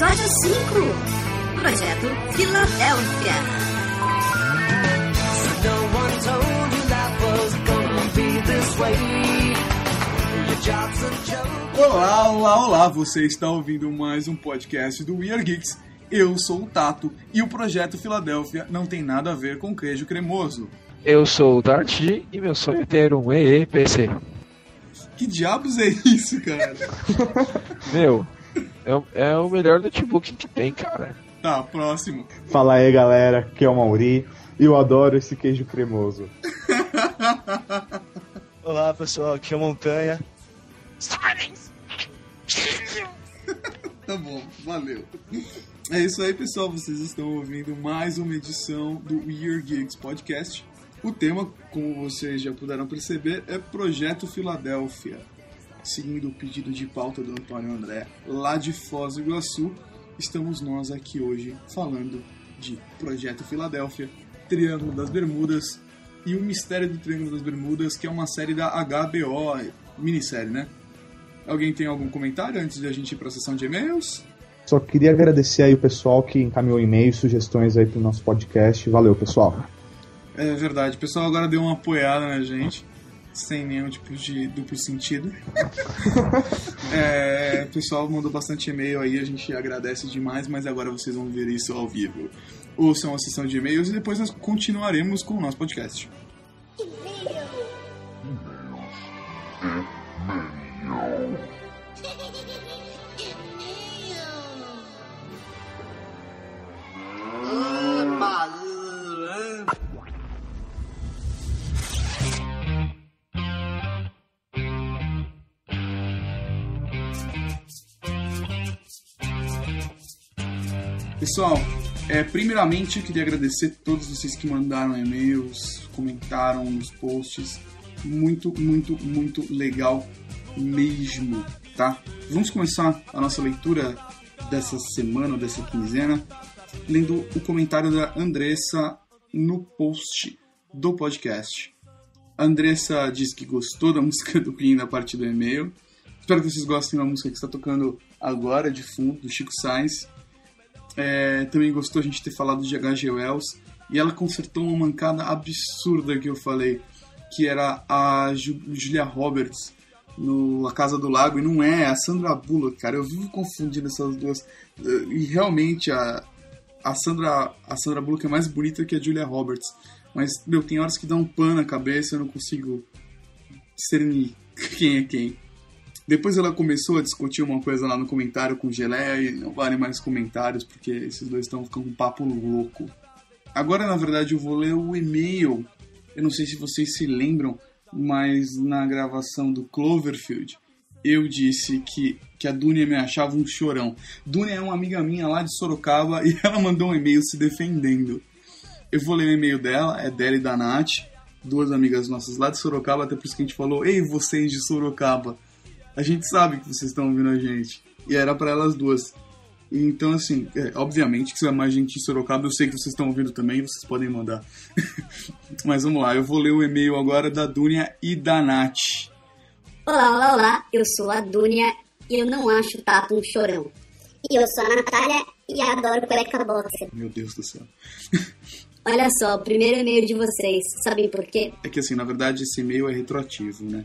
Episódio 5 Projeto Filadélfia. No one told you life was gonna be this way. Your job's a joke. Olá, olá, olá! Você está ouvindo mais um podcast do We Are Geeks. Eu sou o Tato e o projeto Filadélfia não tem nada a ver com queijo cremoso. Eu sou o Dart G e meu sonho é ter um EEPC. Que diabos é isso, cara? Meu, é, o- é o melhor notebook que tem, cara. Tá, próximo. Fala aí galera, aqui é o Mauri e eu adoro esse queijo cremoso. Olá pessoal, aqui é o Montanha. Tá bom, valeu. É isso aí, pessoal. Vocês estão ouvindo mais uma edição do We Are Geeks Podcast. O tema, como vocês já puderam perceber, é Projeto Filadélfia. Seguindo o pedido de pauta do Antônio André, lá de Foz do Iguaçu, estamos nós aqui hoje falando de Projeto Filadélfia, Triângulo das Bermudas e o Mistério do Triângulo das Bermudas, que é uma série da HBO, minissérie, né? Alguém tem algum comentário antes de a gente ir para a sessão de e-mails? Só queria agradecer aí o pessoal que encaminhou e-mails, sugestões aí pro nosso podcast. Valeu, pessoal. É verdade, o pessoal agora deu uma apoiada na gente, sem nenhum tipo de duplo sentido. É, o pessoal mandou bastante e-mail aí, a gente agradece demais, mas agora vocês vão ver isso ao vivo. Ouçam a sessão de e-mails e depois nós continuaremos com o nosso podcast. Pessoal, é, primeiramente eu queria agradecer todos vocês que mandaram e-mails, comentaram nos posts. Muito, muito, muito legal mesmo, tá? Vamos começar a nossa leitura dessa semana, dessa quinzena, lendo o comentário da Andressa no post do podcast. A Andressa diz que gostou da música do Queen na parte do e-mail. Espero que vocês gostem da música que está tocando agora de fundo, do Chico Sainz. É, também gostou a gente ter falado de H.G. Wells. E ela consertou uma mancada absurda que eu falei, que era a Ju- Julia Roberts no A Casa do Lago. E não é, é a Sandra Bullock, cara. Eu vivo confundindo essas duas. Eh, E realmente a, a, Sandra, a Sandra Bullock é mais bonita que a Julia Roberts. Mas, meu, tem horas que dá um pano na cabeça, eu não consigo discernir quem é quem. Depois ela começou a discutir uma coisa lá no comentário com Geleia e não vale mais comentários porque esses dois estão ficando um papo louco. Agora, na verdade, eu vou ler o e-mail. Eu não sei se vocês se lembram, mas na gravação do Cloverfield eu disse que, que a Dunia me achava um chorão. Dunia é uma amiga minha lá de Sorocaba e ela mandou um e-mail se defendendo. Eu vou ler o e-mail dela, é dela e da Nath, duas amigas nossas lá de Sorocaba, até por isso que a gente falou, ei, vocês de Sorocaba. A gente sabe que vocês estão ouvindo a gente. E era pra elas duas. E Então, assim, é, obviamente que se é mais gente em Sorocaba, eu sei que vocês estão ouvindo também, vocês podem mandar. Mas vamos lá, eu vou ler o e-mail agora da Dunia e da Nath. Olá, olá, olá. Eu sou a Dunia e eu não acho o Tato um chorão. E eu sou a Natália e adoro cueca boxer. Meu Deus do céu. Olha só, o primeiro e-mail de vocês. Sabem por quê? É que assim, na verdade, esse e-mail é retroativo, né?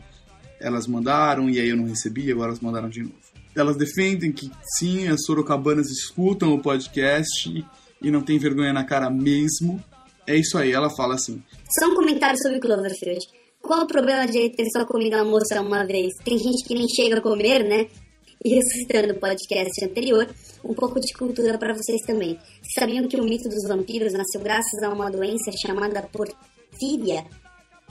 Elas mandaram e aí eu não recebi, agora elas mandaram de novo. Elas defendem que sim, as sorocabanas escutam o podcast e não tem vergonha na cara mesmo. É isso aí, ela fala assim. Só um comentário sobre Cloverfield. Qual o problema de ter só comido almoço uma vez? Tem gente que nem chega a comer, né? E ressuscitando o podcast anterior, um pouco de cultura para vocês também. Sabiam que o mito dos vampiros nasceu graças a uma doença chamada porfíria?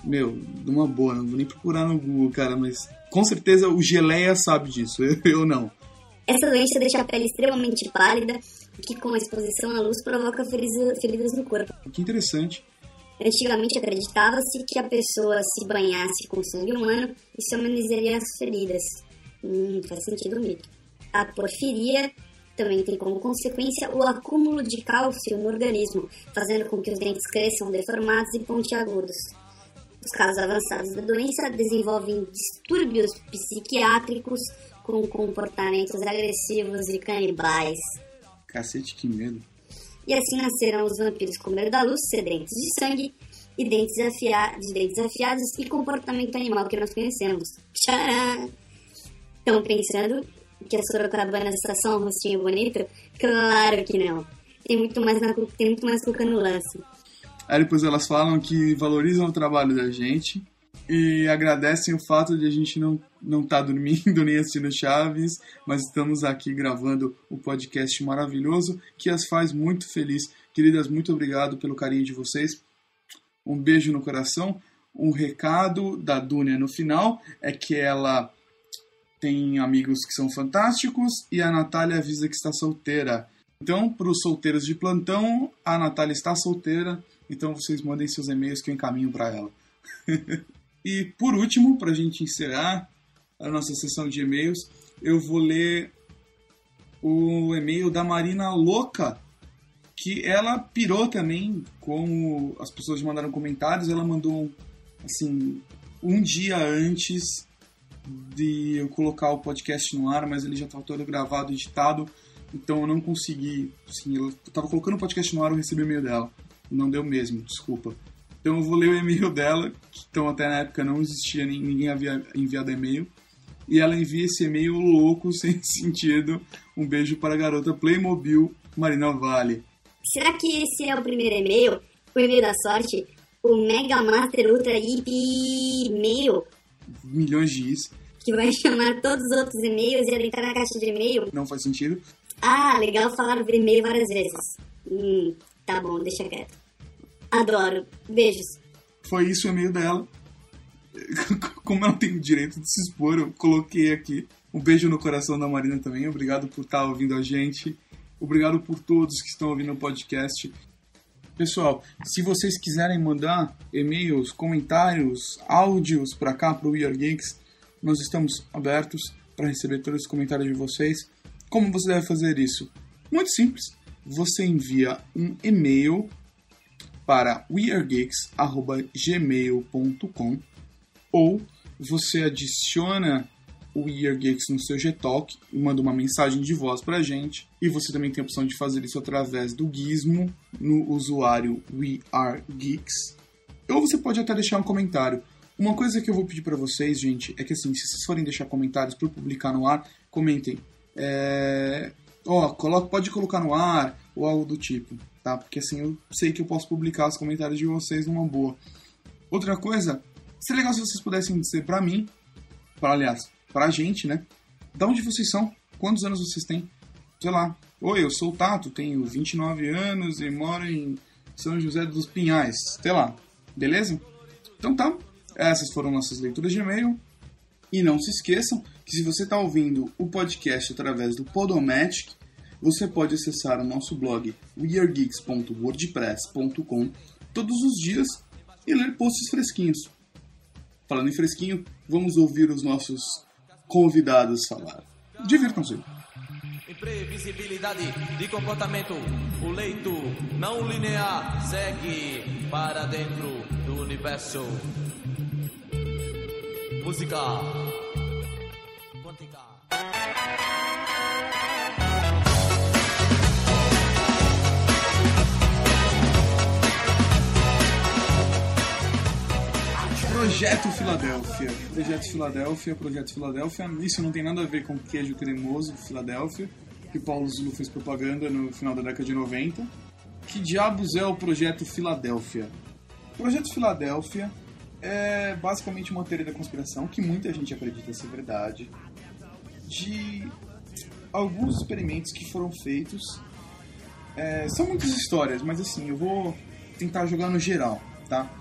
Meu, numa boa, não vou nem procurar no Google, cara, mas com certeza o Geleia sabe disso, eu, não. Essa doença deixa a pele extremamente pálida, que com a exposição à luz provoca feridas feridas no corpo. Que interessante. Antigamente acreditava-se que a pessoa se banhasse com sangue humano isso amenizaria as feridas. Hum, faz sentido o mito. A porfiria também tem como consequência o acúmulo de cálcio no organismo, fazendo com que os dentes cresçam deformados e pontiagudos. Os casos avançados da doença desenvolvem distúrbios psiquiátricos com comportamentos agressivos e canibais. Cacete, que medo. E assim nasceram os vampiros com medo da luz, sedentos de sangue e dentes, afia... de dentes afiados e comportamento animal que nós conhecemos. Tcharam! Estão pensando que a Sorocabana é só um rostinho bonito? Claro que não. Tem muito mais, na... Tem muito mais cuca no lance. Aí depois elas falam que valorizam o trabalho da gente e agradecem o fato de a gente não não tá dormindo nem assistindo Chaves, mas estamos aqui gravando o podcast maravilhoso que as faz muito feliz. Queridas, muito obrigado pelo carinho de vocês. Um beijo no coração. Um recado da Dunia no final é que ela tem amigos que são fantásticos e a Natália avisa que está solteira. Então, para os solteiros de plantão, a Natália está solteira, então vocês mandem seus e-mails que eu encaminho para ela. e por último, para a gente encerrar a nossa sessão de e-mails, eu vou ler o e-mail da Marina Louca, que ela pirou também, como as pessoas mandaram comentários, ela mandou assim um dia antes de eu colocar o podcast no ar, mas ele já estava todo gravado, editado, então eu não consegui. Assim, eu estava colocando o podcast no ar, eu recebi o e-mail dela. Não deu mesmo, desculpa. Então eu vou ler o e-mail dela, que então até na época não existia, ninguém havia enviado e-mail. E ela envia esse e-mail louco, sem sentido. Um beijo para a garota Playmobil, Marina Vale. Será que esse é o primeiro e-mail? O e-mail da sorte? O Mega Master Ultra Hippie e-mail? Milhões de is. Que vai chamar todos os outros e-mails e adentrar na caixa de e-mail? Não faz sentido. Ah, legal falar o e-mail várias vezes. Hum, tá bom, deixa quieto. Adoro. Beijos. Foi isso o e-mail dela. Como ela tem o direito de se expor, eu coloquei aqui. Um beijo no coração da Marina também. Obrigado por estar ouvindo a gente. Obrigado por todos que estão ouvindo o podcast. Pessoal, se vocês quiserem mandar e-mails, comentários, áudios para cá, para o We Are Geeks, nós estamos abertos para receber todos os comentários de vocês. Como você deve fazer isso? Muito simples. Você envia um e-mail para weargeeks.gmail.com ou você adiciona o Year Geeks no seu Gtalk e manda uma mensagem de voz pra gente. E você também tem a opção de fazer isso através do Gizmo no usuário We Are Geeks. Ou você pode até deixar um comentário. Uma coisa que eu vou pedir para vocês, gente, é que assim, se vocês forem deixar comentários para publicar no ar, comentem. É... Ó, coloca, pode colocar no ar ou algo do tipo, tá? Porque assim eu sei que eu posso publicar os comentários de vocês numa boa. Outra coisa, seria legal se vocês pudessem dizer pra mim, para aliás, pra gente, né? Da onde vocês são? Quantos anos vocês têm? Sei lá. Oi, eu sou o Tato, tenho 29 anos e moro em São José dos Pinhais. Sei lá. Beleza? Então tá. Essas foram nossas leituras de e-mail. E não se esqueçam que se você está ouvindo o podcast através do Podomatic, você pode acessar o nosso blog weargeeks.wordpress.com todos os dias e ler posts fresquinhos. Falando em fresquinho, vamos ouvir os nossos convidados falar. Divirtam-se. Imprevisibilidade de comportamento. O leito não linear segue para dentro do universo. Música. Projeto Filadélfia. Projeto Filadélfia, Projeto Filadélfia. Isso não tem nada a ver com queijo cremoso Filadélfia, que Paulo Zulu fez propaganda no final da década de 90. Que diabos é o Projeto Filadélfia? Projeto Filadélfia é basicamente uma teoria da conspiração que muita gente acredita ser verdade, de alguns experimentos que foram feitos. É, são muitas histórias, mas assim, eu vou tentar jogar no geral, tá?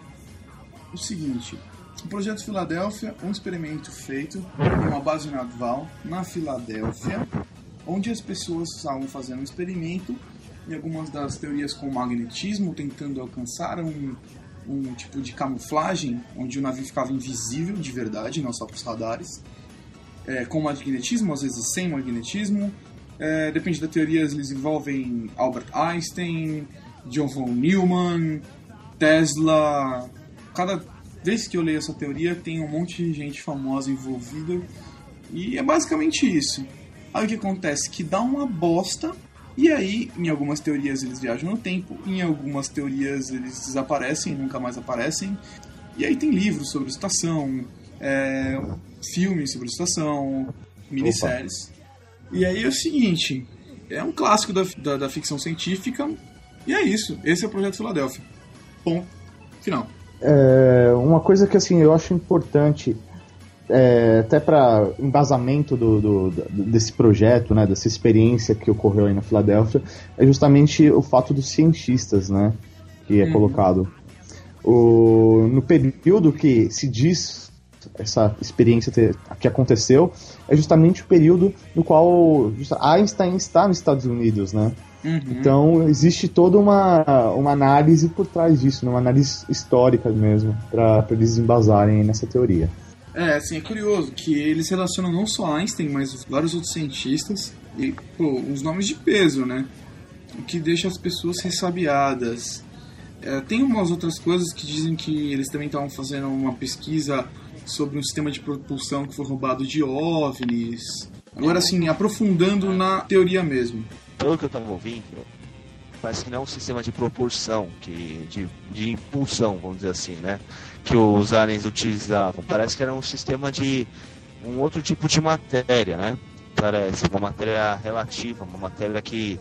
O seguinte, o Projeto Filadélfia um experimento feito em uma base naval na Filadélfia, onde as pessoas estavam fazendo um experimento em algumas das teorias com magnetismo, tentando alcançar um, um tipo de camuflagem, onde o navio ficava invisível de verdade, não só para os radares, é, com magnetismo, às vezes sem magnetismo. É, depende da teoria, eles envolvem Albert Einstein, John von Neumann, Tesla. Cada vez que eu leio essa teoria, tem um monte de gente famosa envolvida. E é basicamente isso. Aí o que acontece? Que dá uma bosta E aí, em algumas teorias eles viajam no tempo, em algumas teorias eles desaparecem, nunca mais aparecem. E aí tem livros sobre estação, é, filmes sobre estação, minisséries. E aí é o seguinte, é um clássico da, da, da ficção científica, e é isso. Esse é o Projeto Filadélfia. Ponto. Final. É, uma coisa que assim eu acho importante é, até para embasamento do, do- desse projeto, né, dessa experiência que ocorreu aí na Filadélfia, é justamente o fato dos cientistas, né, que é colocado. O, no período que se diz essa experiência ter- que aconteceu, é justamente o período no qual Einstein está nos Estados Unidos, né? Uhum. Então existe toda uma, uma análise por trás disso, né, uma análise histórica mesmo, para eles embasarem nessa teoria. É, assim, é curioso que eles relacionam não só Einstein, mas vários outros cientistas e, pô, uns nomes de peso, né? O que deixa as pessoas ressabiadas. É, tem umas outras coisas que dizem que eles também estavam fazendo uma pesquisa sobre um sistema de propulsão que foi roubado de OVNIs. Agora, assim, aprofundando na teoria mesmo. Pelo que eu tava ouvindo, parece que não é um sistema de propulsão, que, de, de impulsão, vamos dizer assim, né? Que os aliens utilizavam. Parece que era um sistema de um outro tipo de matéria, né? Parece, uma matéria relativa, uma matéria que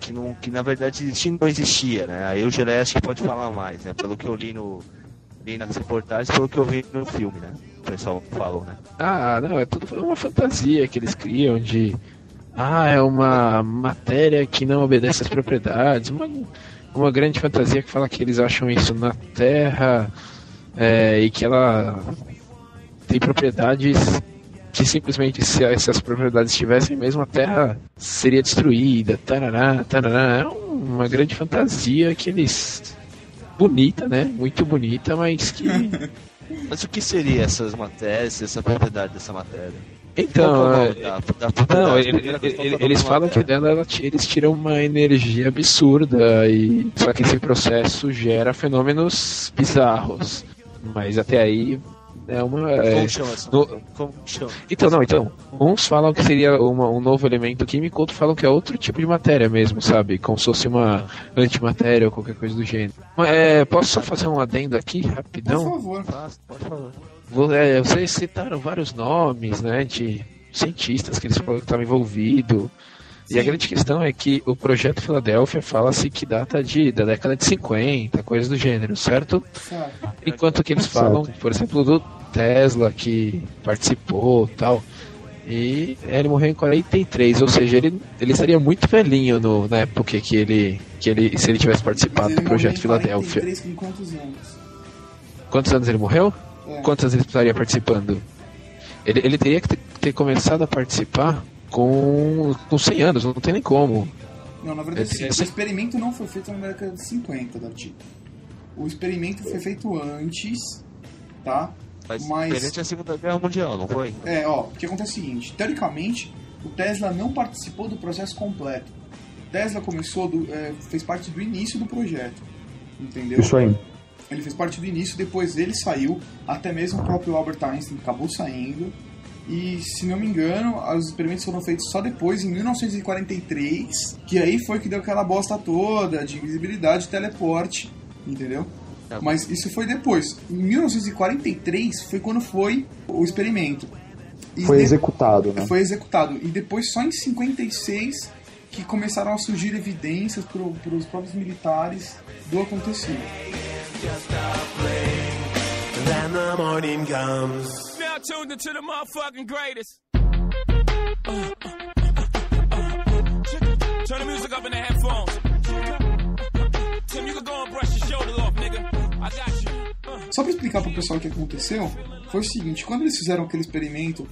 que, não, que na verdade não existia, né? Aí o Gelé acho que pode falar mais, né? Pelo que eu li no li nas reportagens, pelo que eu vi no filme, né? O pessoal falou, né? Ah, não, é tudo uma fantasia que eles criam de. Ah, é uma matéria que não obedece às propriedades. Uma, uma grande fantasia que fala que eles acham isso na Terra é, e que ela tem propriedades que simplesmente se, se as propriedades tivessem mesmo a Terra seria destruída. Tarará, tarará. É uma grande fantasia que eles. Bonita, né? Muito bonita, mas que. Mas o que seria essas matérias, essa propriedade dessa matéria? Então, é da- da? Não, ele- ele- eles falam que dela ela eles tiram uma energia absurda e só que esse processo gera fenômenos bizarros. Mas até aí é uma. é- Como chama essa? no-? Então não, então uns falam que seria uma- um novo elemento químico, outros falam que é outro tipo de matéria mesmo, sabe? Como se fosse uma antimatéria ou qualquer coisa do gênero. Mas, é, posso só fazer um adendo aqui Por rapidão? favor. Pode falar. Vo- é, vocês citaram vários nomes, né, de cientistas que eles falaram que estavam envolvidos. E a grande questão é que o projeto Filadélfia fala-se que data de, da década de 50, coisas do gênero, certo? Certo. Enquanto que eles Certo. falam, por exemplo, do Tesla que participou tal. E ele morreu em 43, ou seja, ele, ele estaria muito velhinho no, na época que ele, que ele. Se ele tivesse participado Mas do ele projeto Filadélfia. 43 com quantos anos? Quantos anos ele morreu? É. Quantos anos ele estaria participando? Ele, ele teria que ter, ter começado a participar com, com 100 anos, não tem nem como. Não, na verdade, sim, esse- o experimento não foi feito na década de 50 da. O experimento foi feito antes, tá? Mas, Mas- durante a Segunda Guerra Mundial, não foi? É, ó, o que acontece é o seguinte, teoricamente, o Tesla não participou do processo completo. O Tesla começou, do, é, fez parte do início do projeto, entendeu? Isso aí. Ele fez parte do início, depois ele saiu, até mesmo o próprio Albert Einstein acabou saindo. E, se não me engano, os experimentos foram feitos só depois, em 1943, que aí foi que deu aquela bosta toda de invisibilidade, teleporte, entendeu? Tá. Mas isso foi depois. Em 1943 foi quando foi o experimento. E Foi de- executado, né? foi executado. E depois, só em 56, que começaram a surgir evidências para os próprios militares do acontecido. Then the morning comes. Now tuned into the motherfucking greatest. Turn the music up in the headphones. Tim, you can go and brush your shoulders off, nigga. I got you. Só para explicar para o pessoal o que aconteceu, foi o seguinte: quando eles fizeram aquele experimento,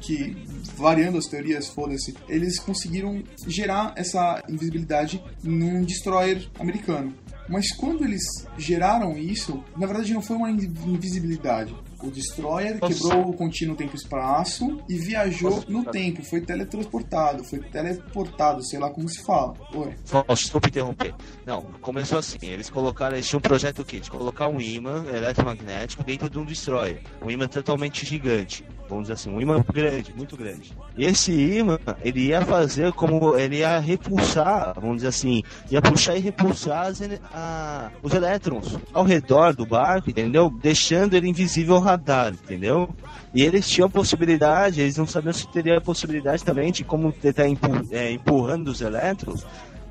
que variando as teorias, foda-se, eles conseguiram gerar essa invisibilidade num destroyer americano. Mas quando eles geraram isso, na verdade não foi uma invisibilidade. O Destroyer Nossa. quebrou o contínuo tempo-espaço e viajou no tempo. Foi teletransportado, foi teleportado, sei lá como se fala. Oi. Desculpa interromper. Não, começou assim. Eles colocaram, eles tinham um projeto o quê? De colocar um imã eletromagnético dentro de um destroyer. Um imã totalmente gigante. Vamos dizer assim, um imã grande, muito grande. E esse imã, ele ia fazer como. Ele ia repulsar, vamos dizer assim, ia puxar e repulsar as a- os elétrons ao redor do barco, entendeu? Deixando ele invisível radar, entendeu? E eles tinham a possibilidade, eles não sabiam se teria a possibilidade também de como tentar empu- é, empurrando os elétrons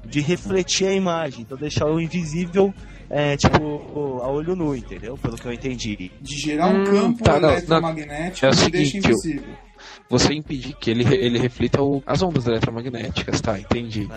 de refletir a imagem, então deixar o invisível, é, tipo, a olho nu, entendeu? Pelo que eu entendi. De gerar um Hum, campo tá, não, eletromagnético não. É o que deixa seguinte, eu- invisível. Você impedir que ele, ele reflita o- as ondas eletromagnéticas, tá? Entendi.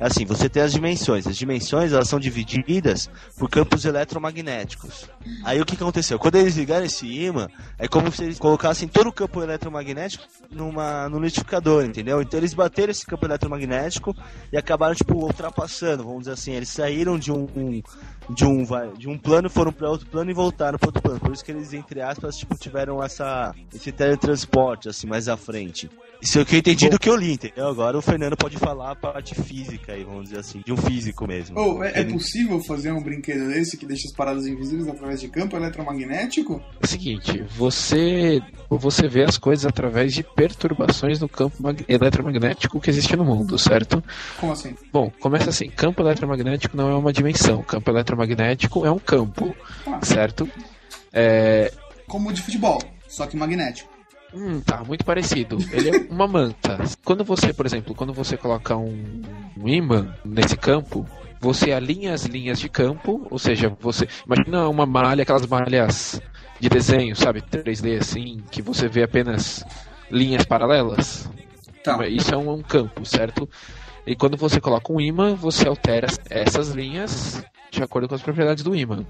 Assim, você tem as dimensões. As dimensões, elas são divididas por campos eletromagnéticos. Aí o que aconteceu? Quando eles ligaram esse imã, é como se eles colocassem todo o campo eletromagnético numa, no liquidificador, entendeu? Então eles bateram esse campo eletromagnético e acabaram, tipo, ultrapassando, vamos dizer assim. Eles saíram de um, um- de um, de um plano, foram para outro plano e voltaram para outro plano. Por isso que eles, entre aspas, tipo, tiveram essa, esse teletransporte, assim, mais à frente. Isso é o que eu entendi do que eu li, entendeu? Agora o Fernando pode falar a parte física aí, vamos dizer assim, de um físico mesmo. Ou é, é possível fazer um brinquedo desse que deixa as paradas invisíveis através de campo eletromagnético? É o seguinte, você você vê as coisas através de perturbações no campo mag- eletromagnético que existe no mundo, certo? Como assim? Bom, começa assim, campo eletromagnético não é uma dimensão, campo eletromagnético é um campo, Ah. certo? É, Como o de futebol, só que magnético. Hum, tá, muito parecido. Ele é uma manta. Quando você, por exemplo, quando você coloca um, um imã nesse campo, você alinha as linhas de campo, ou seja, você imagina uma malha, aquelas malhas de desenho, sabe, 3D assim, que você vê apenas linhas paralelas. Tá. Isso é um, um campo, certo? E quando você coloca um imã, você altera essas linhas de acordo com as propriedades do imã.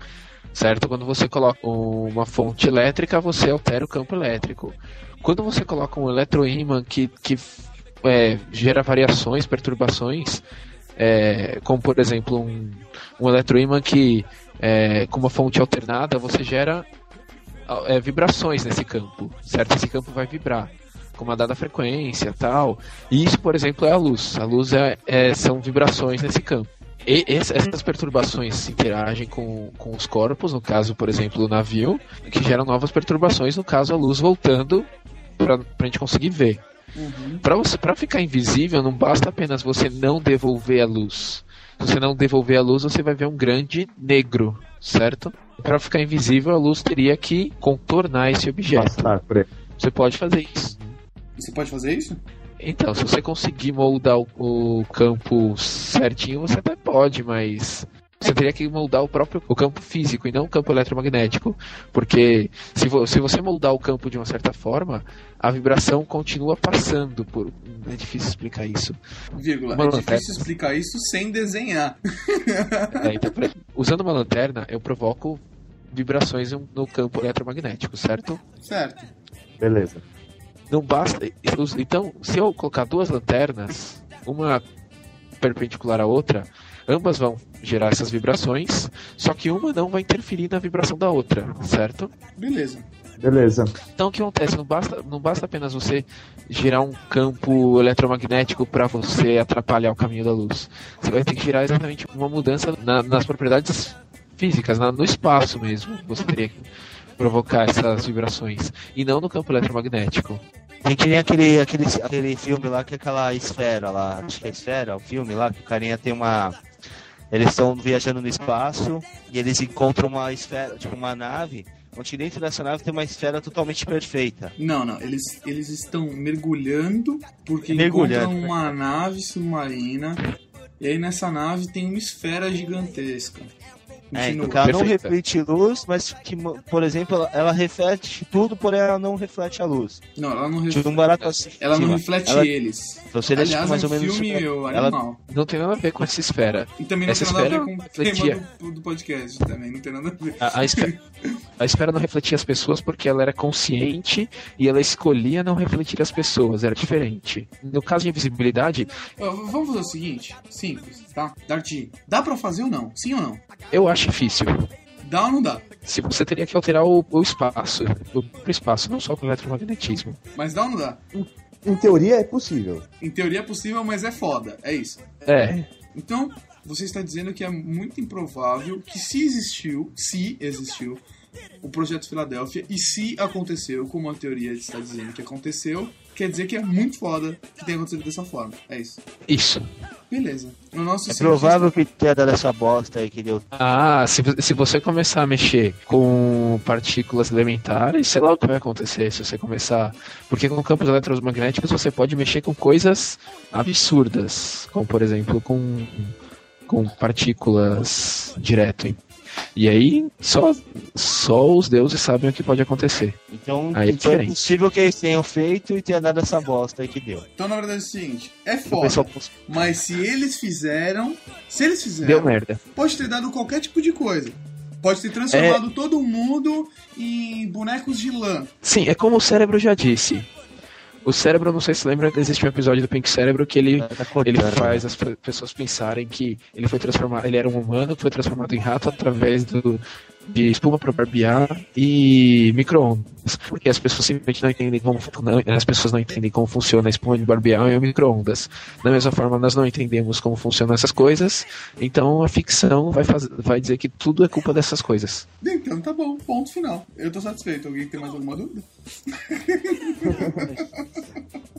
Certo? Quando você coloca uma fonte elétrica, você altera o campo elétrico. Quando você coloca um eletroímã que, que é, gera variações, perturbações, é, como por exemplo um, um eletroímã que é, com uma fonte alternada, você gera é, vibrações nesse campo, certo? Esse campo vai vibrar com uma dada frequência tal. E isso, por exemplo, é a luz. A luz é, é- são vibrações nesse campo. E ess- essas perturbações interagem com, com os corpos, no caso, por exemplo, o navio, que geram novas perturbações, no caso, a luz voltando para a gente conseguir ver. Uhum. Para você para ficar invisível, não basta apenas você não devolver a luz. Se você não devolver a luz, você vai ver um grande negro, certo? Para ficar invisível, a luz teria que contornar esse objeto. Passar por ele. Você pode fazer isso. Você pode fazer isso? Então, se você conseguir moldar o, o campo certinho, você até pode, mas você teria que moldar o próprio o campo físico e não o campo eletromagnético, porque se, vo- se você moldar o campo de uma certa forma, a vibração continua passando por. É difícil explicar isso. Vírgula. Uma é lanterna. difícil explicar isso sem desenhar. É, então, pra- usando uma lanterna, eu provoco vibrações no- no campo eletromagnético, certo? Certo. Beleza. Não basta. Então, se eu colocar duas lanternas, uma perpendicular à outra, ambas vão gerar essas vibrações, só que uma não vai interferir na vibração da outra, certo? Beleza. Beleza. Então o que acontece? Não basta, não basta apenas você gerar um campo eletromagnético para você atrapalhar o caminho da luz. Você vai ter que gerar exatamente uma mudança na- nas propriedades físicas, na- no espaço mesmo. Você teria que provocar essas vibrações. E não no campo eletromagnético. Tem que nem aquele, aquele, aquele filme lá que é aquela esfera lá. Acho que é esfera, o filme lá, que o carinha tem uma. Eles estão viajando no espaço e eles encontram uma esfera, tipo uma nave, onde dentro dessa nave tem uma esfera totalmente perfeita. Não, não. Eles, eles estão mergulhando porque Mergulhando, encontram uma nave submarina. E aí nessa nave tem uma esfera gigantesca. É, Continua. porque ela não Perfeita. reflete luz, mas que, por exemplo, ela, ela reflete tudo, porém ela não reflete a luz. Não, ela não, De reflete, um barato assim. ela não reflete Ela- eles. Você deixa Aliás, mais é ou um menos. filme meu, ela- animal. Não tem nada a ver com essa esfera. E também não Essa tem nada a ver esfera com o refletia- tema do, do podcast também. Não tem nada a ver. A, a esfera, a esfera não refletia as pessoas porque ela era consciente e ela escolhia não refletir as pessoas, era diferente. No caso de invisibilidade, vamos fazer o seguinte, simples, tá? Darty, dá pra fazer ou não? Sim ou não? eu acho difícil. Dá ou não dá? Se você teria que alterar o, o espaço, o espaço, não só com o eletromagnetismo. Mas dá ou não dá? Em teoria é possível. Em teoria é possível, mas é foda. É isso. É, Então, você está dizendo que é muito improvável que se existiu, se existiu, o projeto Filadélfia e se aconteceu, como a teoria está dizendo que aconteceu, quer dizer que é muito foda que tenha acontecido dessa forma. É isso. isso. Beleza. O nosso É provável que tenha dado essa bosta aí que deu. Ah, se, se você começar a mexer com partículas elementares, sei lá o que vai acontecer se você começar. Porque com campos eletromagnéticos você pode mexer com coisas absurdas, como por exemplo com, com partículas direto. E aí só, só os deuses sabem o que pode acontecer. Então, Aí é então é diferente. possível que eles tenham feito e tenha dado essa bosta aí que deu. Então, na verdade, é o seguinte: é O pessoal foda. Mas se eles fizeram. Se eles fizeram. Deu merda. Pode ter dado qualquer tipo de coisa. Pode ter transformado todo mundo em bonecos de lã. Sim, é como o cérebro já disse. O cérebro, não sei se lembra, existe um episódio do Pink Cérebro que ele, Tá ele faz as pe- pessoas pensarem que ele foi transformado, ele era um humano foi transformado em rato através do, de espuma para barbear e micro-ondas. Porque as pessoas simplesmente não entendem como não, as pessoas não entendem como funciona a espuma de barbear e o micro-ondas. Da mesma forma, nós não entendemos como funcionam essas coisas, então a ficção vai, faz, vai dizer que tudo é culpa dessas coisas. Então tá bom, ponto final. Eu tô satisfeito. Alguém tem mais alguma dúvida?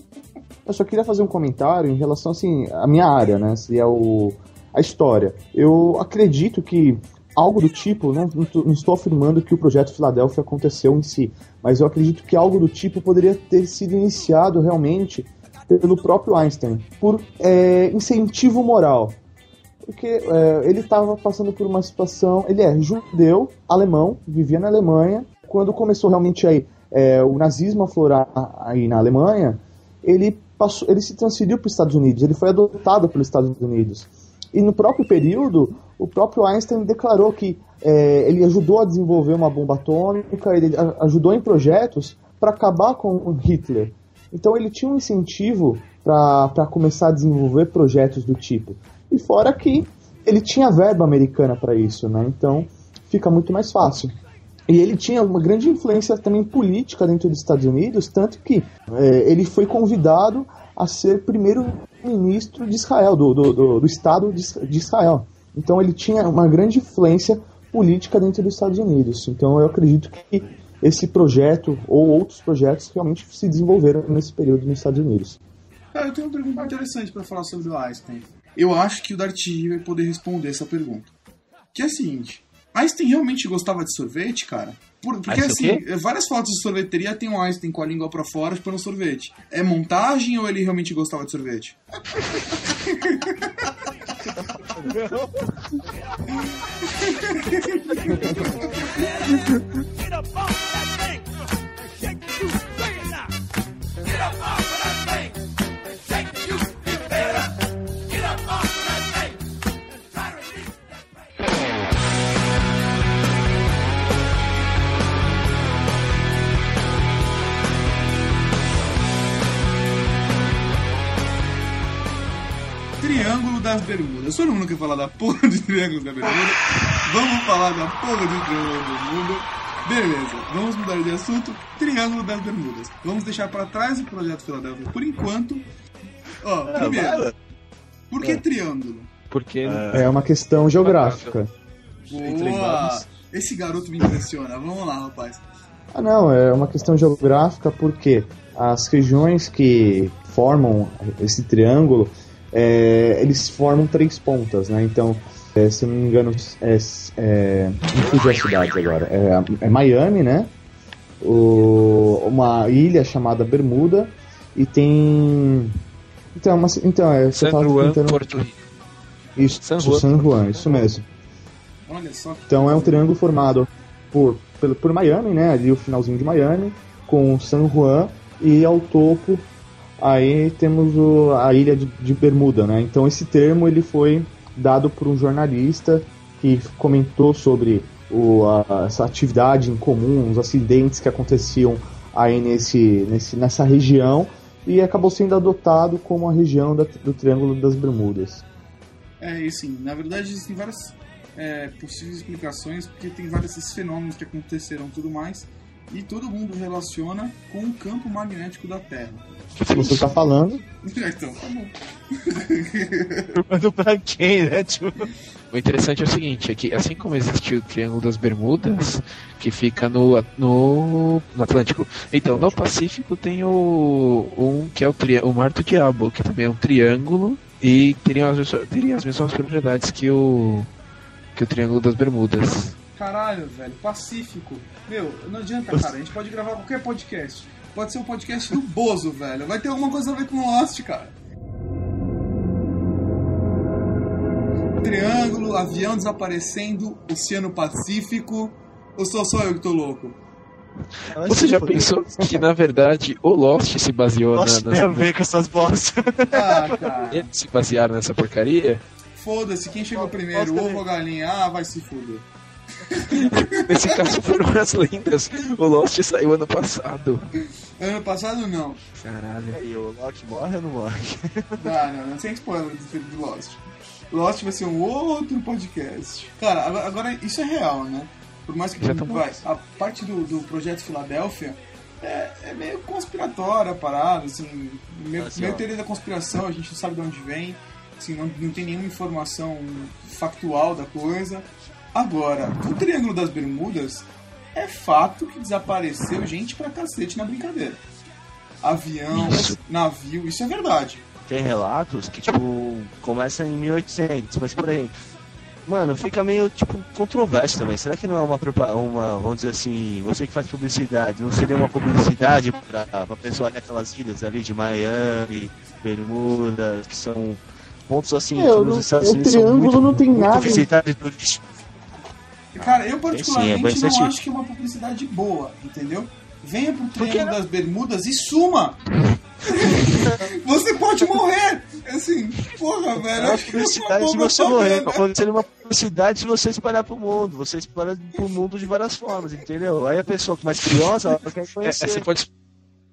Eu só queria fazer um comentário em relação, assim, à minha área, né? Se é o, a história. Eu acredito que algo do tipo, não, não não estou afirmando que o projeto Filadélfia aconteceu em si, mas eu acredito que algo do tipo poderia ter sido iniciado realmente pelo próprio Einstein, por é, incentivo moral. Porque é, ele estava passando por uma situação. Ele é judeu, alemão, vivia na Alemanha. Quando começou realmente aí, é, o nazismo a florar aí na Alemanha, ele, passou, ele se transferiu para os Estados Unidos, ele foi adotado pelos Estados Unidos. E no próprio período, o próprio Einstein declarou que é, ele ajudou a desenvolver uma bomba atômica, ele ajudou em projetos para acabar com Hitler. Então ele tinha um incentivo para começar a desenvolver projetos do tipo. E fora que ele tinha verba americana para isso, né? Então fica muito mais fácil. E ele tinha uma grande influência também política dentro dos Estados Unidos, tanto que é, ele foi convidado a ser primeiro-ministro de Israel, do, do, do, do Estado de, de Israel. Então ele tinha uma grande influência política dentro dos Estados Unidos. Então eu acredito que esse projeto ou outros projetos realmente se desenvolveram nesse período nos Estados Unidos. Ah, eu tenho uma pergunta interessante pra falar sobre o Einstein. Eu acho que o Darty vai poder responder essa pergunta. Que é a seguinte: Einstein realmente gostava de sorvete, cara? Por- porque o assim, várias fotos de sorveteria tem o Einstein com a língua pra fora chupando sorvete. É montagem ou ele realmente gostava de sorvete? No. das Bermudas. Todo mundo quer falar da porra de Triângulo da Bermuda. Vamos falar da porra de Triângulo da Bermuda. Beleza, vamos mudar de assunto. Triângulo das Bermudas. Vamos deixar pra trás o projeto Filadélfia por enquanto. Ó, primeiro, por que triângulo? Porque É uma questão geográfica. Boa! Esse garoto me impressiona. Vamos lá, rapaz. Ah, não, é uma questão geográfica porque as regiões que formam esse triângulo, é, eles formam três pontas, né? Então, é, se não me engano, é, é, me fugiu a cidade agora. É, é Miami, né? O, uma ilha chamada Bermuda e tem. Então, uma, então é, você San Juan, tentando- Porto Rico. Isso, San San Juan. Juan, isso mesmo. Olha só. Então é um triângulo formado por, pelo, por Miami, né? Ali o finalzinho de Miami, com San Juan e ao topo aí temos o, a ilha de, de Bermuda, né? Então esse termo ele foi dado por um jornalista que comentou sobre o, a- essa atividade em comum, os acidentes que aconteciam aí nesse, nesse, nessa região e acabou sendo adotado como a região da- do Triângulo das Bermudas. É, e sim, na verdade existem várias é, possíveis explicações, porque tem vários esses fenômenos que aconteceram e tudo mais, e todo mundo relaciona com o campo magnético da Terra. Se você tá falando, então, tá bom. Perguntando pra quem, né? Tipo, O interessante é o seguinte, é que assim como existe o Triângulo das Bermudas, que fica no, no, no Atlântico, então no Pacífico tem o um que é o, tri, o Mar do Diabo, que também é um triângulo e teria as, mesmas- teria as mesmas propriedades que o que o Triângulo das Bermudas. Caralho, velho, Pacífico. Meu, não adianta, cara, a gente pode gravar qualquer podcast. Pode ser um podcast do Bozo, velho. Vai ter alguma coisa a ver com Lost, cara. Triângulo, avião desaparecendo, Oceano Pacífico. Ou sou só eu que tô louco? Você já pensou que na verdade o Lost se baseou Nossa, na, tem a ver com essas bostas. Ah, cara. eles se basearam nessa porcaria? Foda-se, quem chegou primeiro, ovo ou a galinha? Ah, vai se fuder. Nesse caso foram as lendas. O Lost saiu ano passado. Ano passado, não. Caralho. E o Loki morre ou não morre? Não, não, não, sem spoiler do filme de Lost. Lost vai ser um outro podcast. Cara, agora, isso é real, né? Por mais que Já tá vai, a parte do, do projeto Filadélfia é, é meio conspiratória a parada, assim, meio, Assim, meio teoria da conspiração, a gente não sabe de onde vem, assim, não, não tem nenhuma informação factual da coisa. Agora, o Triângulo das Bermudas é fato que desapareceu gente pra cacete na brincadeira. Avião, Isso. navio, isso é verdade. Tem relatos que, tipo, começa em 1800, mas por aí. Mano, fica meio, tipo, controverso também. Será que não é uma, uma vamos dizer assim, você que faz publicidade, não seria uma publicidade pra, pra pessoa daquelas ilhas ali de Miami, Bermudas, que são pontos assim, eu nos Estados o Unidos são triângulo muito, não tem muito nada. Cara, eu sim, é particularmente não acho que é uma publicidade boa, entendeu? Venha pro que Triângulo das Bermudas e suma! você pode morrer! Assim, porra, velho. É uma é publicidade se você morrer. propaganda. Seria uma publicidade se você espalhar pro mundo. Você espalha pro mundo de várias formas, entendeu? Aí a pessoa que é mais curiosa, ela quer É, conhecer. você, pode,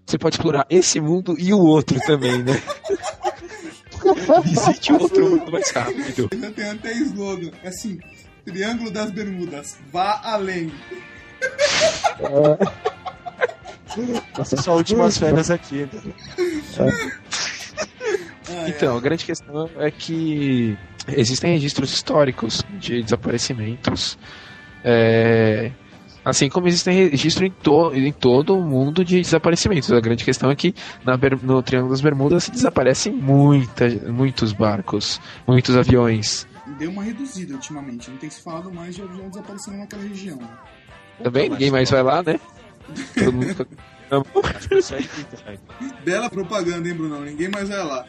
você pode explorar esse mundo e o outro também, né? Visite o outro mundo mais rápido. Já tem até slogan. É assim, Triângulo das Bermudas, vá além. Só últimas férias aqui. Ah, Então, a grande questão é que existem registros históricos de desaparecimentos. É, assim como existem registros em, to- em todo o mundo de desaparecimentos. A grande questão é que no Triângulo das Bermudas desaparecem muita, muitos barcos, muitos aviões. Deu uma reduzida ultimamente. Não tem se falado mais de avião desaparecendo naquela região. né? Também ninguém mais vai lá, né? Todo mundo também. Bela propaganda, hein, Bruno? Ninguém mais vai lá.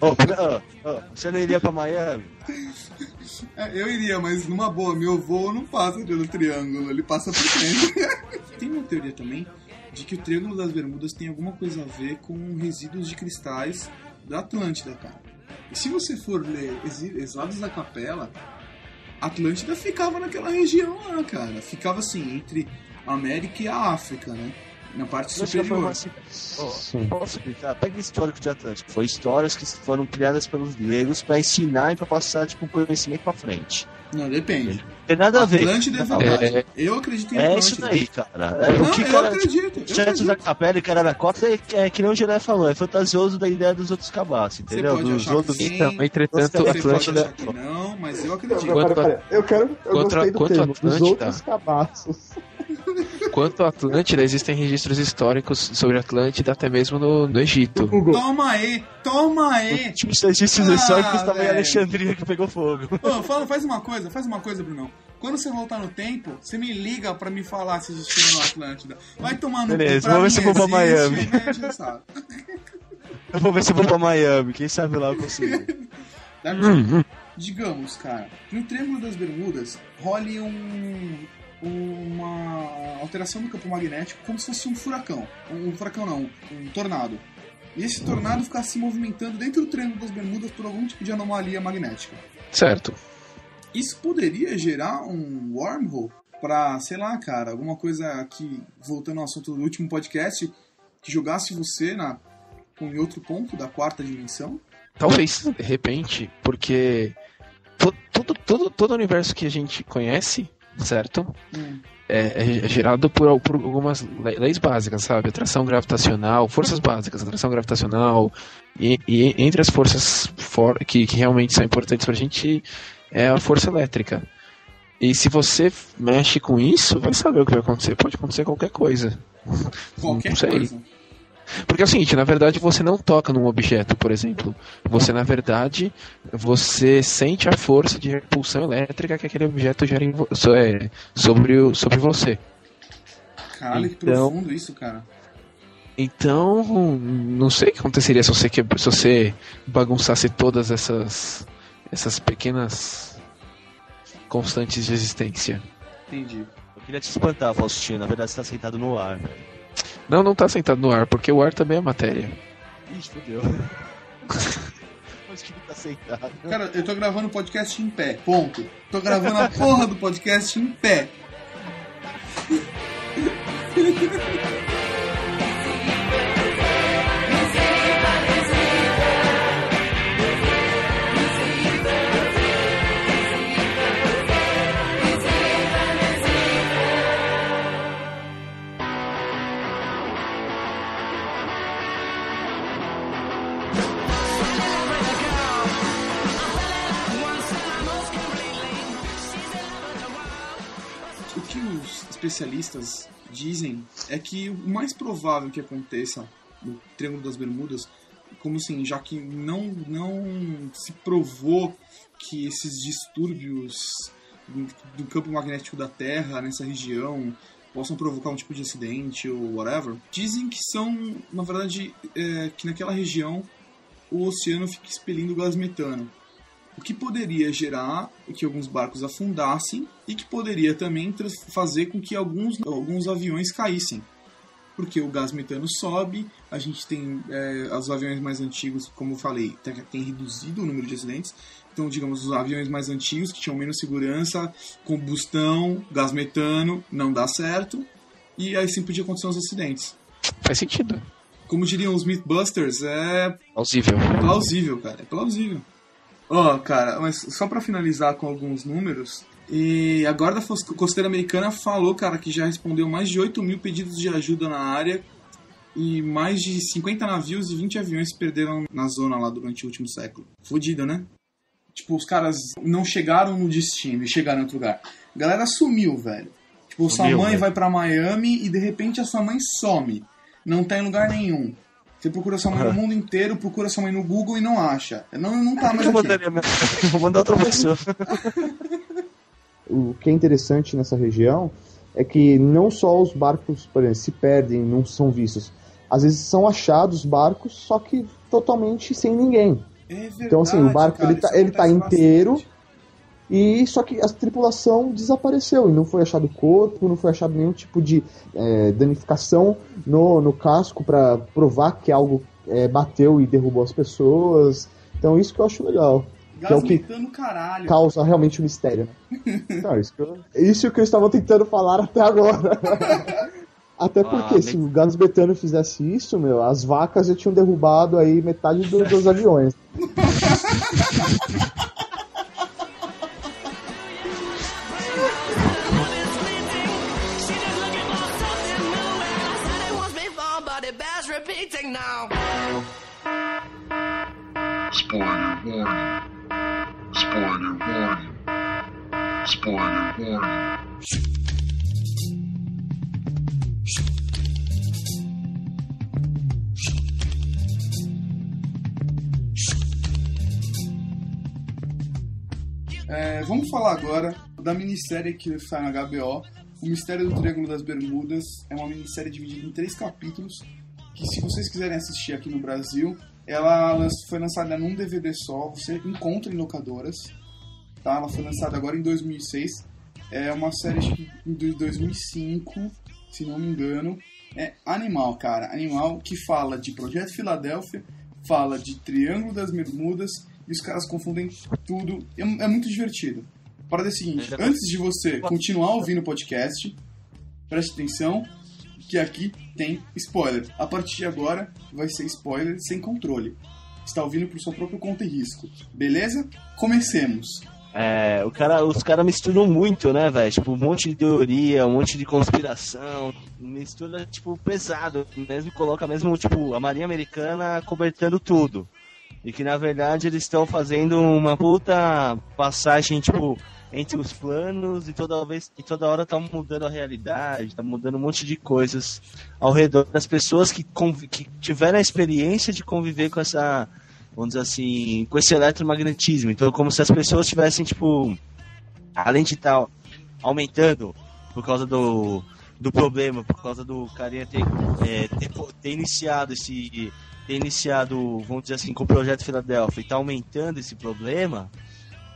Ô, ô, ô, você não iria pra Miami? É, eu iria, mas numa boa, meu voo não passa pelo triângulo, ele passa por dentro. tem uma teoria também de que o Triângulo das Bermudas tem alguma coisa a ver com resíduos de cristais da Atlântida, cara. Se você for ler Exi- Exilados da Capela, Atlântida ficava naquela região lá, cara. Ficava assim, entre a América e a África, né? Na parte superior. uma Sim. Posso explicar? Pega o histórico de Atlântico. Foi histórias que foram criadas pelos gregos pra ensinar e pra passar tipo, um conhecimento pra frente. Não, depende. Não tem nada a ver. Atlântida é. Eu acredito em É Atlântida. isso daí, cara. É, Não, o que, eu cara, acredito. acredito. da Capela e Cararacota é, é que nem o Jiré falou, é fantasioso da ideia dos outros cabaços, entendeu? pode Dos achar que outros. sim. Então, entretanto, Atlântida. achar que não, mas eu acredito. Quanto Pera, pera, Eu quero. Eu quanto a- gostei do quanto termo. Dos Atlântida- outros cabaços. Quanto à Atlântida, existem registros históricos sobre a Atlântida até mesmo no, no Egito. Google. Toma aí, toma aí. Tipo, os registros Ah, históricos estavam em. Alexandria que pegou fogo. Ô, fala, faz uma coisa, faz uma coisa, Brunão. Quando você voltar no tempo, você me liga pra me falar se existiu no Atlântida. Vai tomar no Beleza, vamos ver se eu vou pra Miami. né, a gente sabe. Eu vou ver se eu vou pra Miami, quem sabe lá eu consigo. Deve- Digamos, cara, que no Triângulo das Bermudas role um, uma alteração do campo magnético como se fosse um furacão. Um, um furacão não, um tornado. E esse tornado ficar se movimentando dentro do Triângulo das Bermudas por algum tipo de anomalia magnética. Certo. Isso poderia gerar um wormhole pra, sei lá, cara, alguma coisa que, voltando ao assunto do último podcast, que jogasse você na, em outro ponto da quarta dimensão? Talvez, de repente, porque to- todo, todo, todo o universo que a gente conhece, certo? Hum. É, é gerado por, por algumas le- leis básicas, sabe? Atração gravitacional, forças básicas, atração gravitacional, e, e entre as forças for, que, que realmente são importantes pra gente é a força elétrica. E se você mexe com isso, vai saber o que vai acontecer. Pode acontecer qualquer coisa. Qualquer Não sei. coisa. Porque é o seguinte, na verdade você não toca num objeto, por exemplo. Você, na verdade, você sente a força de repulsão elétrica que aquele objeto gera vo- é, sobre, o- sobre você. Caralho, que Então- profundo isso, cara. Então, não sei o que aconteceria se você, que, se você bagunçasse todas essas, essas pequenas constantes de existência. Entendi. Eu queria te espantar, Faustinho. Na verdade, você tá sentado no ar, velho. Não, não tá sentado no ar, porque o ar também é matéria. Ixi, fodeu. Tá sentado. Cara, eu tô gravando o podcast em pé. Ponto. Tô gravando a porra do podcast em pé. especialistas dizem é que o mais provável que aconteça no Triângulo das Bermudas, como assim, já que não, não se provou que esses distúrbios do- campo magnético da Terra nessa região possam provocar um tipo de acidente ou whatever, dizem que são, na verdade, é, que naquela região o oceano fica expelindo gás metano o que poderia gerar que alguns barcos afundassem e que poderia também fazer com que alguns, alguns aviões caíssem. Porque o gás metano sobe, a gente tem é, os aviões mais antigos, como eu falei, tem, tem reduzido o número de acidentes. Então, digamos, os aviões mais antigos que tinham menos segurança, combustão, gás metano, não dá certo. E aí sim podia acontecer os acidentes. Faz sentido. Como diriam os Mythbusters, é Plausível. plausível, cara. É plausível. Ó, cara, mas só pra finalizar com alguns números. E a Guarda Costeira Americana falou, cara, que já respondeu mais de 8 mil pedidos de ajuda na área. E mais de 50 navios e 20 aviões se perderam na zona lá durante o último século. Fudido, né? Tipo, os caras não chegaram no destino e chegaram em outro lugar. A galera sumiu, velho. Tipo, sua Sumiu, mãe velho. vai pra Miami e de repente a sua mãe some. Não tá em lugar nenhum. Você procura sua mãe no mundo inteiro, procura sua mãe no Google e não acha. Não, não tá mais Eu aqui. mandaria Vou mandar outra pessoa. o que é interessante nessa região é que não só os barcos, por exemplo, se perdem, não são vistos. Às vezes são achados barcos, só que totalmente sem ninguém. É verdade, Então, assim, o barco, cara, ele tá- ele tá inteiro. bastante. E só que a tripulação desapareceu e não foi achado corpo, não foi achado nenhum tipo de é, danificação no, no casco para provar que algo é, bateu e derrubou as pessoas. Então isso que eu acho legal. que é o que caralho. causa realmente o mistério. Né? Não, isso, que eu, isso que eu estava tentando falar até agora. Até porque Ah, se o gás metano fizesse isso, meu, as vacas já tinham derrubado aí metade do- dos aviões. Spoiler warning. Spoiler warning. Spoiler warning. É, vamos falar agora da minissérie que sai na HBO. O Mistério do Triângulo das Bermudas é uma minissérie dividida em três capítulos. Que, se vocês quiserem assistir aqui no Brasil, ela foi lançada num DVD só. Você encontra em locadoras. Tá? Ela foi lançada agora em 2006. É uma série de 2005, se não me engano. É animal, cara. Animal que fala de Projeto Filadélfia, fala de Triângulo das Bermudas e os caras confundem tudo. É, é muito divertido. A parada é a seguinte: antes de você continuar ouvindo o podcast, preste atenção que aqui tem spoiler. A partir de agora vai ser spoiler sem controle. Está ouvindo por sua própria conta e risco. Beleza? Comecemos. É, o cara, os caras misturam muito, né, velho? Tipo, um monte de teoria, um monte de conspiração. Mistura, tipo, pesado. Mesmo coloca mesmo, tipo, a Marinha Americana cobertando tudo. E que na verdade eles estão fazendo uma puta passagem, tipo, entre os planos e toda vez e toda hora tá mudando a realidade, tá mudando um monte de coisas ao redor das pessoas que, que tiveram a experiência de conviver com essa, vamos dizer assim, com esse eletromagnetismo. Então, como se as pessoas tivessem, tipo, além de estar aumentando por causa do, do problema, por causa do carinha ter, é, ter, ter iniciado esse. ter iniciado, vamos dizer assim, com o projeto Filadélfia e tá aumentando esse problema,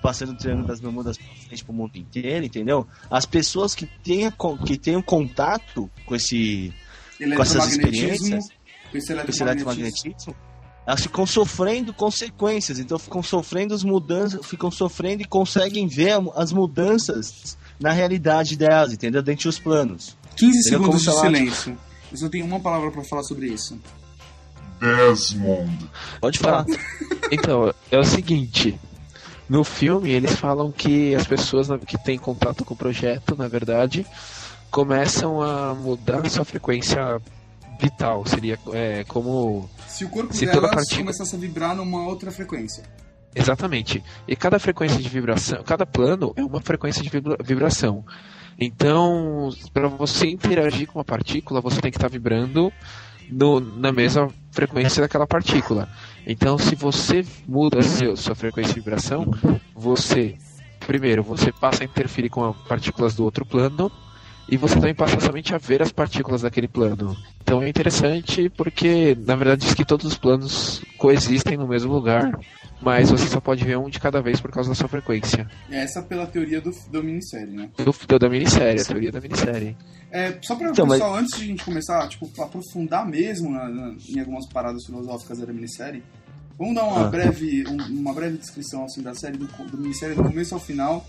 passando o Triângulo das Bermudas pra frente pro mundo inteiro, entendeu? As pessoas que tenham, que tenham contato com esse. com essas Eletromagnetismo, experiências, com esse com esse eletromagnetismo. eletromagnetismo, elas ficam sofrendo consequências, então ficam sofrendo as mudanças, ficam sofrendo e conseguem ver as mudanças na realidade delas, entendeu? Dentro dos planos. 15 Entendeu? segundos de Como ela- silêncio. Eu só tenho uma palavra pra falar sobre isso. Desmond. Pode falar. Então, é o seguinte. No filme, eles falam que as pessoas que têm contato com o projeto, na verdade, começam a mudar a sua frequência vital. Seria é, como. Se o corpo Se toda delas partícula- começasse a vibrar numa outra frequência. Exatamente. E cada frequência de vibração, cada plano é uma frequência de vibra- vibração. Então, para você interagir com uma partícula, você tem que estar vibrando no- na mesma frequência daquela partícula. Então, se você muda seu, sua frequência de vibração, você, primeiro, você passa a interferir com as partículas do outro plano e você também passa somente a ver as partículas daquele plano. Então é interessante porque, na verdade, diz que todos os planos coexistem no mesmo lugar, mas você só pode ver um de cada vez por causa da sua frequência. Essa pela teoria do, do minissérie, né? Do, do- da minissérie, a teoria da minissérie. É, só pra Então, mas- pessoal, antes de a gente começar, tipo, aprofundar mesmo na- na- em algumas paradas filosóficas da minissérie, vamos dar uma Ah. breve um- uma breve descrição assim da série do, do minissérie do começo ao final,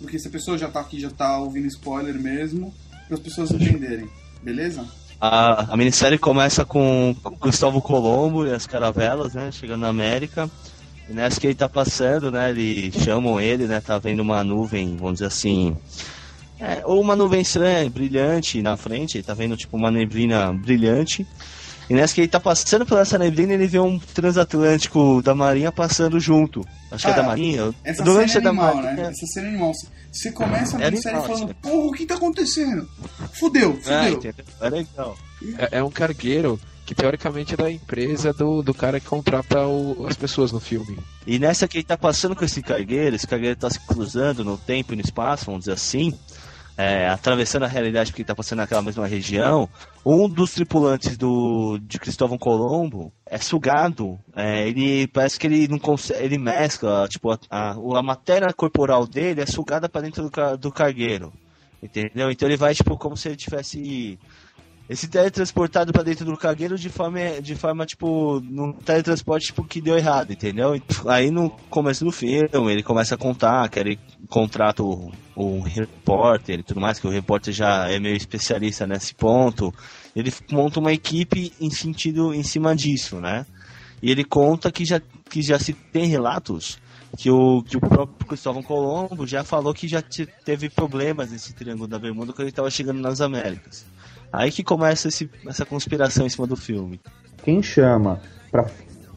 porque se a pessoa já tá aqui já tá ouvindo spoiler mesmo, para as pessoas entenderem, beleza? A, a minissérie começa com Cristóvão Colombo e as caravelas, né? Chegando na América. E nessa que ele tá passando, né? Eles chamam ele, né? Tá vendo uma nuvem, vamos dizer assim. É, ou uma nuvem estranha, brilhante na frente. Ele tá vendo tipo uma neblina brilhante. E nessa que ele tá passando por essa neblina, ele vê um transatlântico da Marinha passando junto. Acho que é da Marinha. Essa Durante cena é da animal, Marinha. né? Essa cena é animal. Você começa a É minissérie animal, falando, sim. porra, o que tá acontecendo? Fudeu, É, fudeu. entendeu? É legal. É, é um cargueiro que teoricamente é da empresa do, do cara que contrata o- as pessoas no filme. E nessa que ele tá passando com esse cargueiro, esse cargueiro tá se cruzando no tempo e no espaço, vamos dizer assim, é, atravessando a realidade porque ele tá passando naquela mesma região, um dos tripulantes do, de Cristóvão Colombo é sugado, é, ele parece que ele não consegue, ele mescla, tipo, a, a, a matéria corporal dele é sugada para dentro do, do cargueiro, entendeu? Então ele vai, tipo, como se ele tivesse esse teletransportado pra dentro do cargueiro de forma, de forma tipo, num teletransporte tipo, que deu errado, entendeu? E, Aí no começo do filme ele começa a contar que ele contrata o, o repórter e tudo mais, que o repórter já é meio especialista nesse ponto. Ele monta uma equipe em sentido em cima disso, né? E ele conta que já, que já se tem relatos que o, que o próprio Cristóvão Colombo já falou que já te- teve problemas nesse Triângulo da Bermuda quando ele estava chegando nas Américas. Aí que começa esse- essa conspiração em cima do filme. Quem chama pra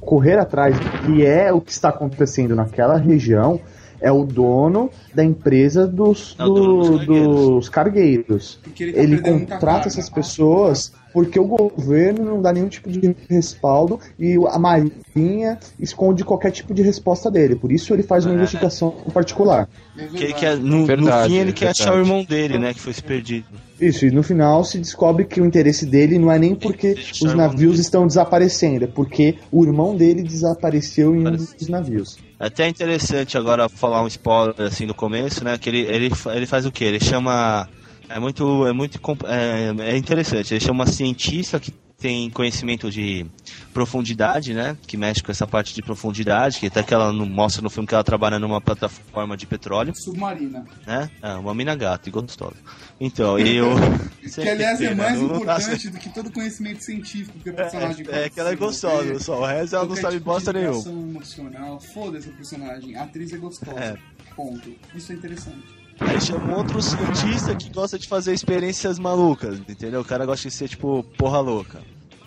correr atrás do que é o que está acontecendo naquela região é o dono da empresa dos, É do- dos cargueiros. dos cargueiros. Ele tá Ele contrata carga. essas pessoas porque o governo não dá nenhum tipo de respaldo e a Marinha esconde qualquer tipo de resposta dele. Por isso ele faz uma É. investigação particular. É Que quer, no, no fim ele é quer achar o irmão dele, né? Que foi se perdido. Isso, e no final se descobre que o interesse dele não é nem porque os navios estão desaparecendo, é porque o irmão dele desapareceu em um dos navios. É Até interessante agora falar um spoiler assim no começo, né? Que ele, ele, ele faz o quê? Ele chama. É muito. É muito. É, é interessante. Ele chama uma cientista que tem conhecimento de profundidade, né? Que mexe com essa parte de profundidade, que até que ela não mostra no filme que ela trabalha numa plataforma de petróleo, Submarina. né? É, uma mina gata e gostosa. Então, eu. Que aliás é mais tá- importante do que todo conhecimento científico que a personagem É, é que ela é gostosa, só o resto ela não sabe tipo bosta nenhuma. emocional. Foda-se a personagem. A atriz é gostosa. É. Ponto. Isso é interessante. Aí chama um outro cientista que gosta de fazer experiências malucas, entendeu? O cara gosta de ser, tipo, porra louca.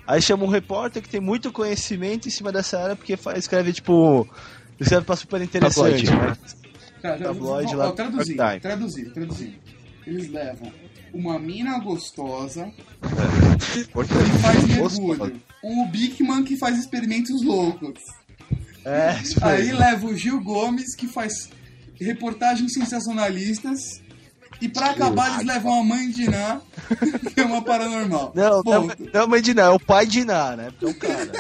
Aí chama um repórter que tem muito conhecimento em cima dessa área, porque faz, escreve, tipo... Escreve pra super interessante, Tabloide. né? Cara, Tabloide lá do traduzindo, traduzindo, traduzindo. Eles levam uma mina gostosa que faz mergulho, um Bigman que faz experimentos loucos. É, isso Aí aí. leva o Gil Gomes que faz reportagens sensacionalistas. E pra acabar eles levam a mãe de Ná, que é uma paranormal. Não, não, Ponto. não é a mãe de Ná, é o pai de Ná, né? É um cara.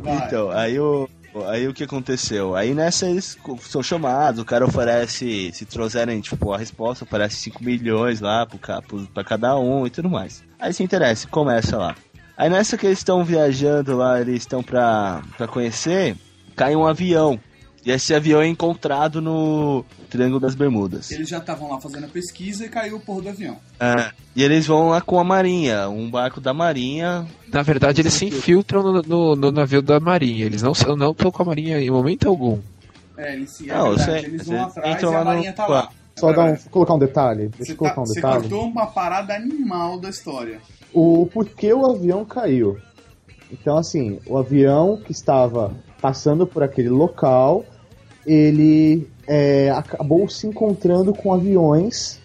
Vai. Então, aí o, aí o que aconteceu? Aí nessa eles são chamados, o cara oferece, se trouxerem, tipo, a resposta, oferece 5 milhões lá pro, pro, pra cada um e tudo mais. Aí se interessa, começa lá. Aí nessa que eles estão viajando lá, eles estão pra, pra conhecer, cai um avião. E esse avião é encontrado no Triângulo das Bermudas. Eles já estavam lá fazendo a pesquisa e caiu o porro do avião. É, e eles vão lá com a Marinha, um barco da Marinha. Na verdade, eles se infiltram no, no- no navio da Marinha. Eles não são- não estão com a Marinha em momento algum. É, eles, é Não, verdade, eles vão atrás e a lá no- marinha tá lá. Só dar um, colocar um detalhe. Deixa Você, eu colocar tá- um você detalhe. cortou uma parada animal da história. o porquê o avião caiu. Então, assim, o avião que estava passando por aquele local, ele é, acabou se encontrando com aviões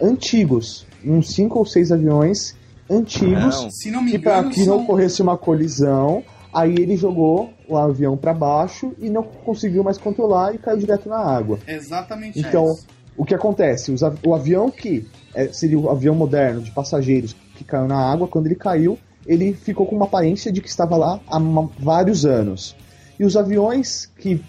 antigos, uns cinco ou seis aviões antigos, Não. Se não me que para engano, que não ocorresse uma colisão, aí ele jogou o avião para baixo e não conseguiu mais controlar e caiu direto na água. exatamente Então, isso. o que acontece? O avião que é, seria o avião moderno de passageiros que caiu na água, quando ele caiu, ele ficou com uma aparência de que estava lá há vários anos. E os aviões que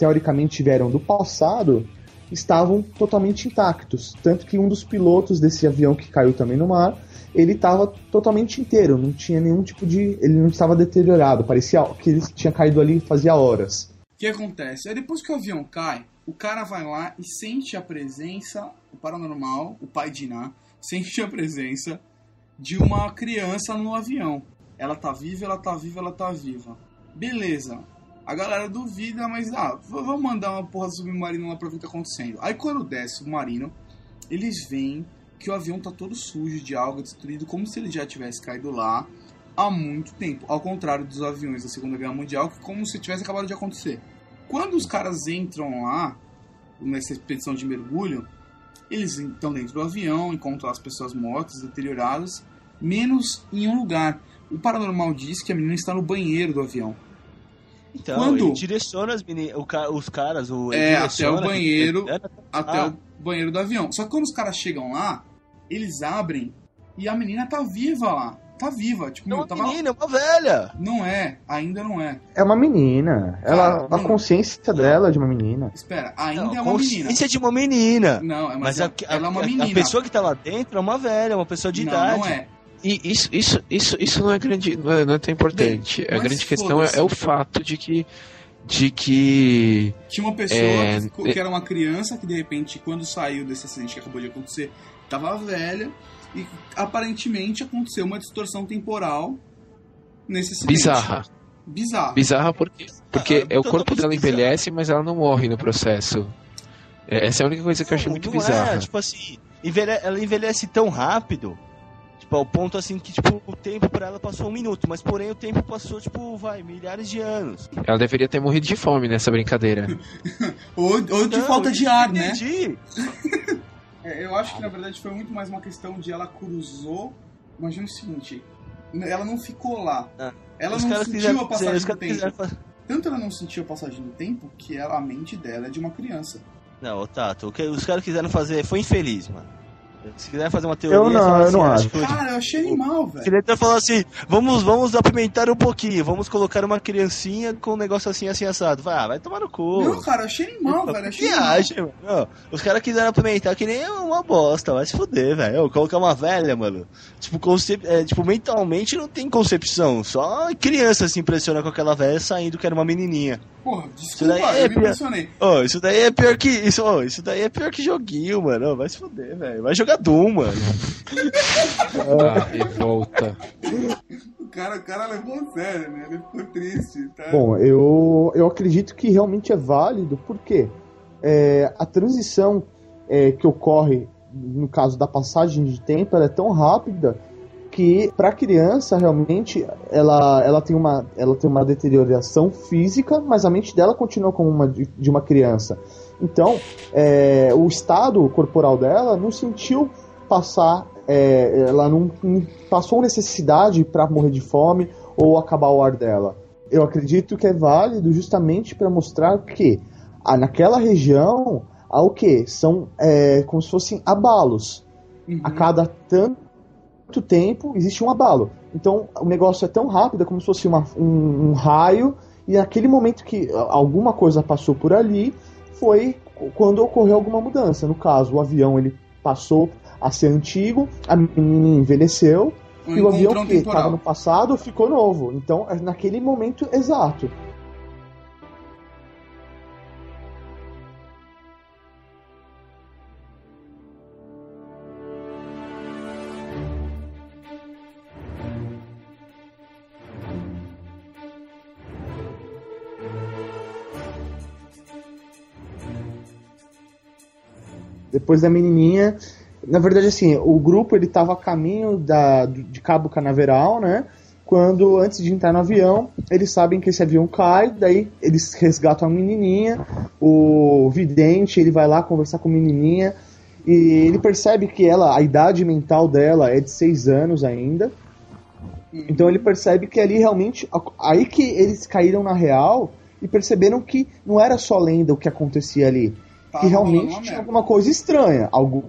teoricamente vieram do passado estavam totalmente intactos. Tanto que um dos pilotos desse avião que caiu também no mar, ele estava totalmente inteiro, não tinha nenhum tipo de. Ele não estava deteriorado, parecia que ele tinha caído ali fazia horas. O que acontece? Aí depois que o avião cai, o cara vai lá e sente a presença, o paranormal, o pai de Ná, sente a presença de uma criança no avião. Ela tá viva, ela tá viva, ela tá viva. Beleza. A galera duvida, mas ah, vamos mandar uma porra submarina lá pra ver o que tá acontecendo. Aí quando desce o submarino, eles veem que o avião tá todo sujo de alga, destruído, como se ele já tivesse caído lá há muito tempo. Ao contrário dos aviões da Segunda Guerra Mundial, que como se tivesse acabado de acontecer. Quando os caras entram lá, nessa expedição de mergulho, eles estão dentro do avião, encontram as pessoas mortas, deterioradas, menos em um lugar. O paranormal diz que a menina está no banheiro do avião. Então, Quando? ele direciona as meni- o ca- os caras, o, É, até o banheiro, ele- até Ah. o banheiro do avião. Só que quando os caras chegam lá, eles abrem e a menina tá viva lá. Tá viva, tipo, É meu, uma tava... menina, é uma velha. Não é, ainda não é. É uma menina. Ela, Cara, a consciência dela é de uma menina. Espera, ainda Não, é uma menina. consciência de uma menina. Não, é Mas mas a, ela, é uma a- a menina. pessoa que tá lá dentro é uma velha, uma pessoa de não, idade. não é. E isso, isso, isso, isso não é grande, não é, não é tão importante. Bem, a grande questão é, é o fato de que, de que Tinha uma pessoa É, que, ficou- que era uma criança que de repente, quando saiu desse acidente que acabou de acontecer, tava velha e aparentemente aconteceu uma distorção temporal nesse acidente. bizarra, Bizarro. bizarra porque porque Ah, é o tô- corpo tô dela envelhece, mas ela não morre no processo. É, Essa é a única coisa que eu achei muito Não bizarra. É, tipo assim, ela envelhece tão rápido, tipo, ao ponto assim que, tipo, o tempo pra ela passou um minuto, mas porém o tempo passou, tipo, vai, milhares de anos. Ela deveria ter morrido de fome nessa brincadeira. Ou, ou de Não, falta eu de ar, né? É, eu acho que na verdade foi muito mais uma questão de ela cruzou. Imagina o seguinte: ela não ficou lá. Ah, Ela Os não caras sentiu quiseram a passagem do tempo. fazer- Tanto ela não sentiu a passagem do tempo que ela, a mente dela é de uma criança. Não, Tato, o que os caras quiseram fazer foi infeliz, mano. Se quiser fazer uma teoria, Eu não, eu não assim, acho. que o- Cara, eu achei animal, velho. Queria até falar assim, vamos, vamos apimentar um pouquinho, vamos colocar uma criancinha com um negócio assim, assim, assado. Vai, ah, vai tomar no cu. Não, cara, eu achei animal, velho. Achei animal. Viagem, mano. Não, Os caras quiseram apimentar que nem uma bosta, vai se fuder, velho. Colocar uma velha, mano. Tipo, concep... é, tipo, mentalmente não tem concepção. Só criança se impressiona com aquela velha saindo que era uma menininha. Porra, desculpa, daí é eu me pior. impressionei. Ô, isso daí é pior que. Isso, ô, isso daí é pior que joguinho, mano. Vai se fuder, velho. Vai jogar Doom, mano. Ah, revolta. O cara, o cara levou a sério, né? Ele ficou triste, tá? Bom, eu, eu acredito que realmente é válido, por quê? é, a transição é, que ocorre no caso da passagem de tempo ela é tão rápida que para a criança realmente ela, ela, tem uma, ela tem uma deterioração física, mas a mente dela continua como uma de, de uma criança. Então, é, o estado corporal dela não sentiu passar, é, ela não, não passou necessidade para morrer de fome ou acabar o ar dela. Eu acredito que é válido justamente para mostrar que ah, naquela região há o que? São é, como se fossem abalos. A cada tanto tempo existe um abalo. Então o negócio é tão rápido, é como se fosse uma- um, um raio, e naquele momento que alguma coisa passou por ali, foi quando ocorreu alguma mudança. No caso, o avião ele passou a ser antigo, a menina envelheceu, Um e o avião encontrão que estava no passado ficou novo. Então, é naquele momento exato. Depois da menininha, na verdade assim, o grupo ele tava a caminho da, de Cabo Canaveral, né? Quando antes de entrar no avião, eles sabem que esse avião cai, daí eles resgatam a menininha, o vidente, ele vai lá conversar com a menininha e ele percebe que ela, a idade mental dela é de 6 anos ainda. Então ele percebe que ali realmente aí que eles caíram na real e perceberam que não era só lenda o que acontecia ali, Tava que rolando realmente tinha merda. alguma coisa estranha, algo,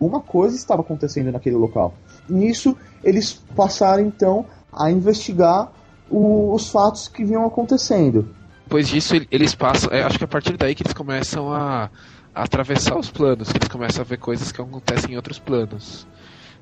alguma coisa estava acontecendo naquele local. Nisso eles passaram então a investigar o- os fatos que vinham acontecendo. Depois disso, ele- eles passam. é, acho que é a partir daí que eles começam a, a atravessar os planos, que eles começam a ver coisas que acontecem em outros planos.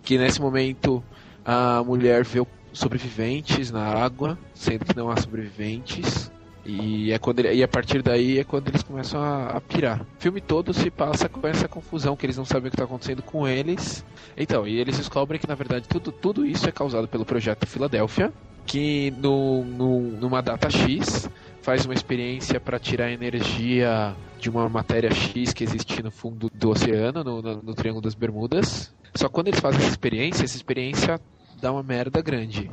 Que nesse momento a mulher vê sobreviventes na água, sendo que não há sobreviventes. E, é quando ele- e a partir daí é quando eles começam a, a pirar. O filme todo se passa com essa confusão, que eles não sabem o que está acontecendo com eles. Então, e eles descobrem que na verdade tudo, tudo isso é causado pelo projeto Filadélfia, que no, no, numa data X faz uma experiência para tirar energia de uma matéria X que existe no fundo do oceano, no, no, no Triângulo das Bermudas. Só quando eles fazem essa experiência, essa experiência dá uma merda grande.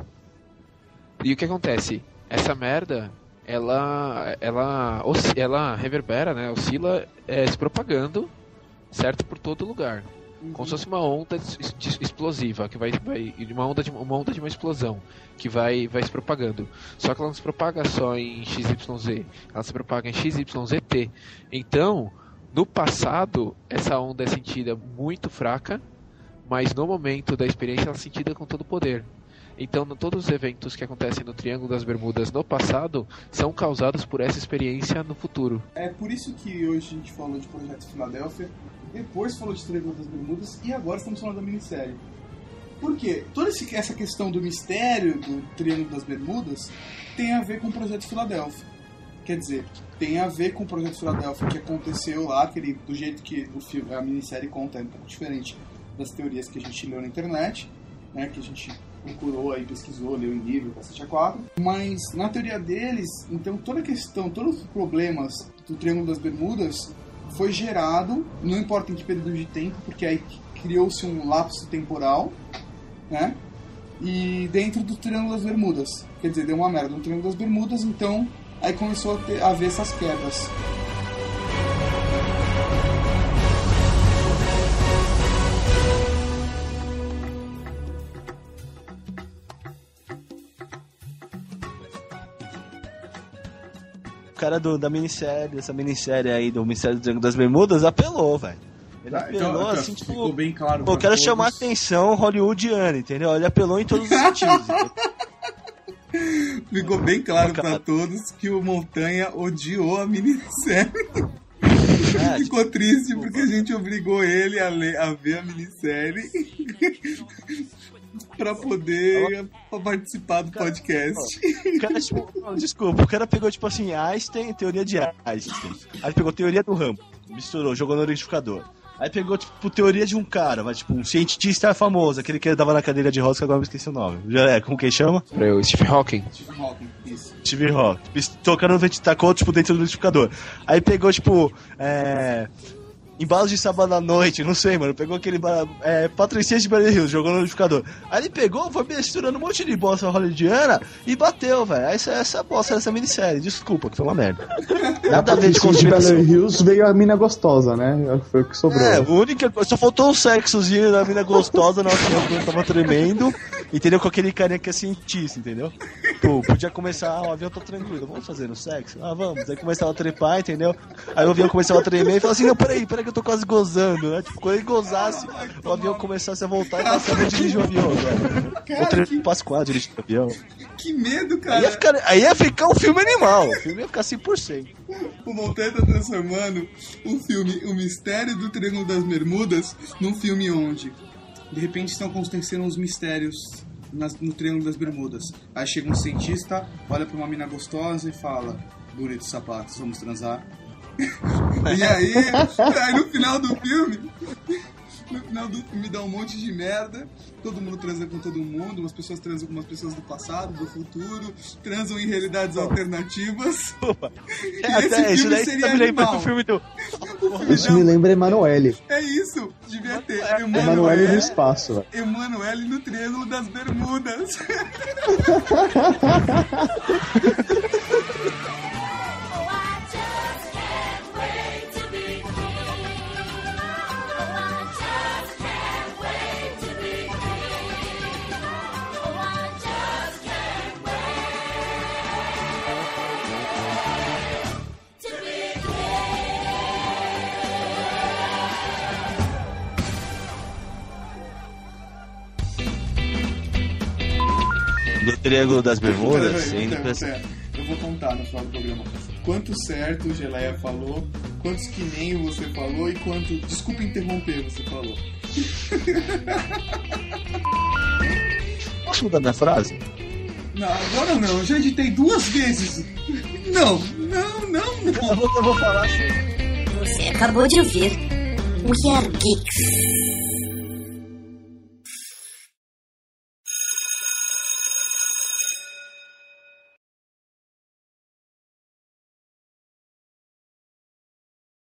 E o que acontece? Essa merda, ela, ela, ela reverbera, né? Oscila é, se propagando, certo, por todo lugar. Como se fosse uma onda explosiva, que vai, vai uma onda de uma onda de uma explosão que vai vai se propagando. Só que ela não se propaga só em XYZ, ela se propaga em XYZT. Então, no passado, essa onda é sentida muito fraca, mas no momento da experiência ela é sentida com todo o poder. Então, todos os eventos que acontecem no Triângulo das Bermudas no passado são causados por essa experiência no futuro. É por isso que hoje a gente falou de Projeto Filadélfia, depois falou de Triângulo das Bermudas e agora estamos falando da minissérie. Por quê? Toda essa questão do mistério do Triângulo das Bermudas tem a ver com o Projeto Filadélfia. Quer dizer, tem a ver com o Projeto Filadélfia que aconteceu lá, aquele, do jeito que o filme, a minissérie conta é um pouco diferente das teorias que a gente leu na internet, né, que a gente procurou aí, pesquisou, leu em livro, cacete a quatro. Mas na teoria deles, então toda a questão, todos os problemas do Triângulo das Bermudas foi gerado, não importa em que período de tempo, porque aí criou-se um lapso temporal, né? E dentro do Triângulo das Bermudas. Quer dizer, deu uma merda no Triângulo das Bermudas, então aí começou a, ter, a haver essas quebras. Cara do, da minissérie, essa minissérie aí do Mistério do Triângulo das Bermudas, apelou, velho. Ele Tá, apelou então, assim, ficou tipo. bem claro. Pô, quero todos. chamar a atenção hollywoodiana, entendeu? Ele apelou em todos os sentidos. Ficou bem claro pra todos que o Montanha odiou a minissérie. É, Ficou triste porque a gente obrigou ele a, ler, a ver a minissérie pra poder pra participar do podcast. O cara, tipo, desculpa, o cara pegou, tipo assim, Einstein, teoria de Einstein. Aí pegou teoria do Rambo, misturou, jogou no liquidificador. Aí pegou, tipo, teoria de um cara, mas tipo, um cientista famoso, aquele que tava na cadeira de rodas, que agora eu me esqueci o nome. Já é, como que chama? Pra eu, Steve Hawking. Stephen Hawking, isso. Steve Rock. Tocando tacou, tipo, dentro do liquidificador. Aí pegou, tipo, é... Embalos de sábado à noite, não sei, mano. Pegou aquele é, Patricinha de Beverly Hills, jogou no liquidificador. Aí ele pegou, foi misturando um monte de bosta hollywoodiana e bateu, velho. Essa, essa bosta dessa minissérie. Desculpa, que foi uma merda. Nada a ver de Patricinha de conspiração. Beverly Hills veio a mina gostosa, né? Foi o que sobrou. É, a única coisa, só faltou um sexozinho da mina gostosa na hora que o avião tava tremendo, entendeu? Com aquele carinha que é cientista, entendeu? Pô, podia começar, ah, o avião tá tranquilo, vamos fazer no sexo? Ah, vamos. Aí começava a trepar, entendeu? Aí o avião começava a tremer e falava assim, não, peraí, peraí que eu tô quase gozando, né? Tipo, quando ele gozasse, o avião começasse a voltar e passasse a dirigir o avião, velho. Ou trepasse quase dirigir o avião. Que medo, Aí cara. ia, ficar, aí ia ficar um filme animal, o filme ia ficar 100%. O Montanha tá transformando o filme O Mistério do Triângulo das Bermudas num filme onde, de repente, estão acontecendo uns mistérios nas- no Triângulo das Bermudas. Aí chega um cientista, olha pra uma mina gostosa e fala: Bonitos sapatos, vamos transar. e aí, aí no final do filme. No final do filme dá um monte de merda, todo mundo transa com todo mundo, umas pessoas transam com umas pessoas do passado, do futuro, transam em realidades alternativas. E esse Até isso filme seria tá me animal. do filme do. Isso me lembra Emanuele. É isso, devia ter Emanuele no Emanuele, espaço. Emanuele no Triângulo das Bermudas. Triângulo das Bermudas? Peraí, indo peraí, pra- peraí. Eu vou contar no final do programa. Quanto certo o Geleia falou, quantos que nem você falou e quanto. Desculpa interromper, você falou. Posso mudar minha frase? Não, agora não, eu já editei duas vezes. Não, não, não, Eu não. vou, eu vou falar assim. Você acabou de ouvir We Are Geeks.